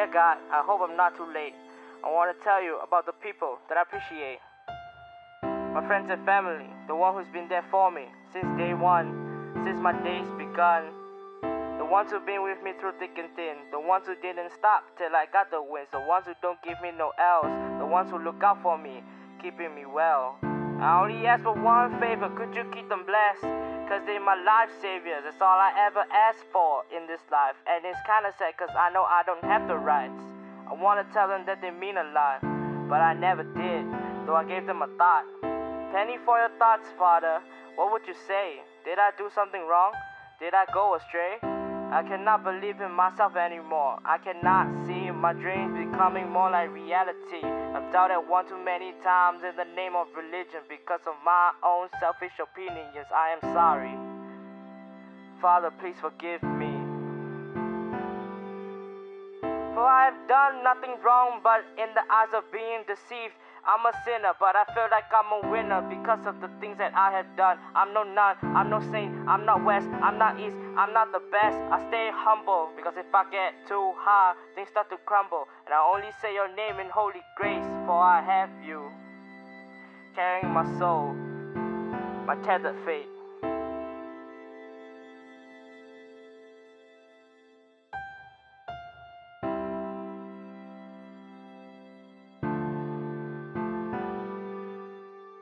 Dear God, I hope I'm not too late. I want to tell you about the people that I appreciate. My friends and family, the one who's been there for me since day one, since my days begun. The ones who've been with me through thick and thin, the ones who didn't stop till I got the wins, the ones who don't give me no L's, the ones who look out for me, keeping me well. I only ask for one favor, could you keep them blessed? Cause they're my life saviors, that's all I ever ask for in this life. And it's kinda sad cause I know I don't have the rights. I wanna tell them that they mean a lot, but I never did, though I gave them a thought. Penny for your thoughts, Father. What would you say? Did I do something wrong? Did I go astray? I cannot believe in myself anymore. I cannot see my dreams becoming more like reality. I've doubted one too many times in the name of religion because of my own selfish opinions. I am sorry. Father, please forgive me. For I have done nothing wrong, but in the eyes of being deceived, I'm a sinner, but I feel like I'm a winner because of the things that I have done. I'm no nun, I'm no saint, I'm not west, I'm not east, I'm not the best. I stay humble because if I get too high, things start to crumble. And I only say your name in holy grace, for I have you carrying my soul, my tethered fate.